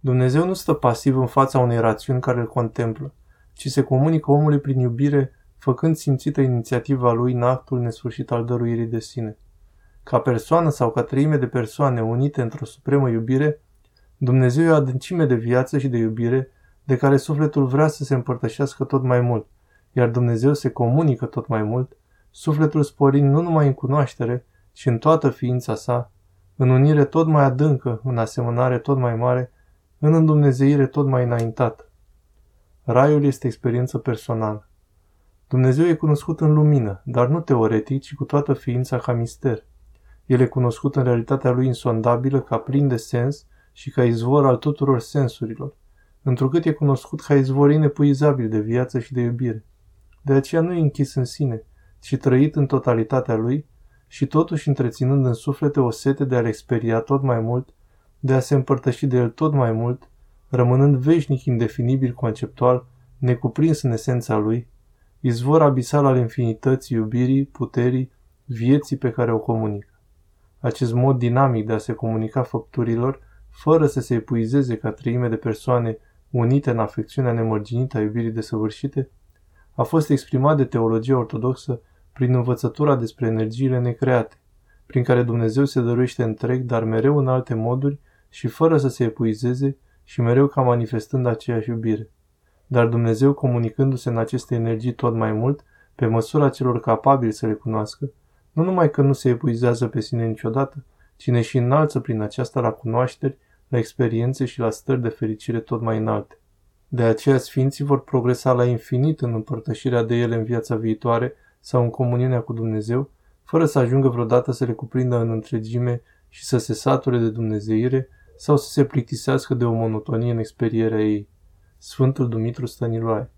Dumnezeu nu stă pasiv în fața unei rațiuni care îl contemplă, ci se comunică omului prin iubire, făcând simțită inițiativa lui în actul nesfârșit al dăruirii de sine. Ca persoană sau ca treime de persoane unite într-o supremă iubire, Dumnezeu e o adâncime de viață și de iubire de care sufletul vrea să se împărtășească tot mai mult, iar Dumnezeu se comunică tot mai mult, sufletul sporind nu numai în cunoaștere, ci în toată ființa sa, în unire tot mai adâncă, în asemănare tot mai mare, în îndumnezeire tot mai înaintată. Raiul este experiență personală. Dumnezeu e cunoscut în lumină, dar nu teoretic, ci cu toată ființa ca mister. El e cunoscut în realitatea lui insondabilă ca plin de sens și ca izvor al tuturor sensurilor, întrucât e cunoscut ca izvor inepuizabil de viață și de iubire. De aceea nu e închis în sine, ci trăit în totalitatea lui și totuși întreținând în suflete o sete de a-l experia tot mai mult, de a se împărtăși de el tot mai mult, rămânând veșnic indefinibil conceptual, necuprins în esența lui, izvor abisal al infinității iubirii, puterii, vieții pe care o comunică. Acest mod dinamic de a se comunica făpturilor, fără să se epuizeze ca treime de persoane unite în afecțiunea nemărginită a iubirii desăvârșite, a fost exprimat de teologia ortodoxă prin învățătura despre energiile necreate, prin care Dumnezeu se dăruiește întreg, dar mereu în alte moduri și fără să se epuizeze și mereu ca manifestând aceeași iubire. Dar Dumnezeu, comunicându-se în aceste energii tot mai mult, pe măsura celor capabili să le cunoască, nu numai că nu se epuizează pe sine niciodată, ci ne și înalță prin aceasta la cunoașteri, la experiențe și la stări de fericire tot mai înalte. De aceea Sfinții vor progresa la infinit în împărtășirea de ele în viața viitoare sau în comuniunea cu Dumnezeu, fără să ajungă vreodată să le cuprindă în întregime și să se sature de dumnezeire sau să se plictisească de o monotonie în experierea ei. Sfântul Dumitru Stăniloae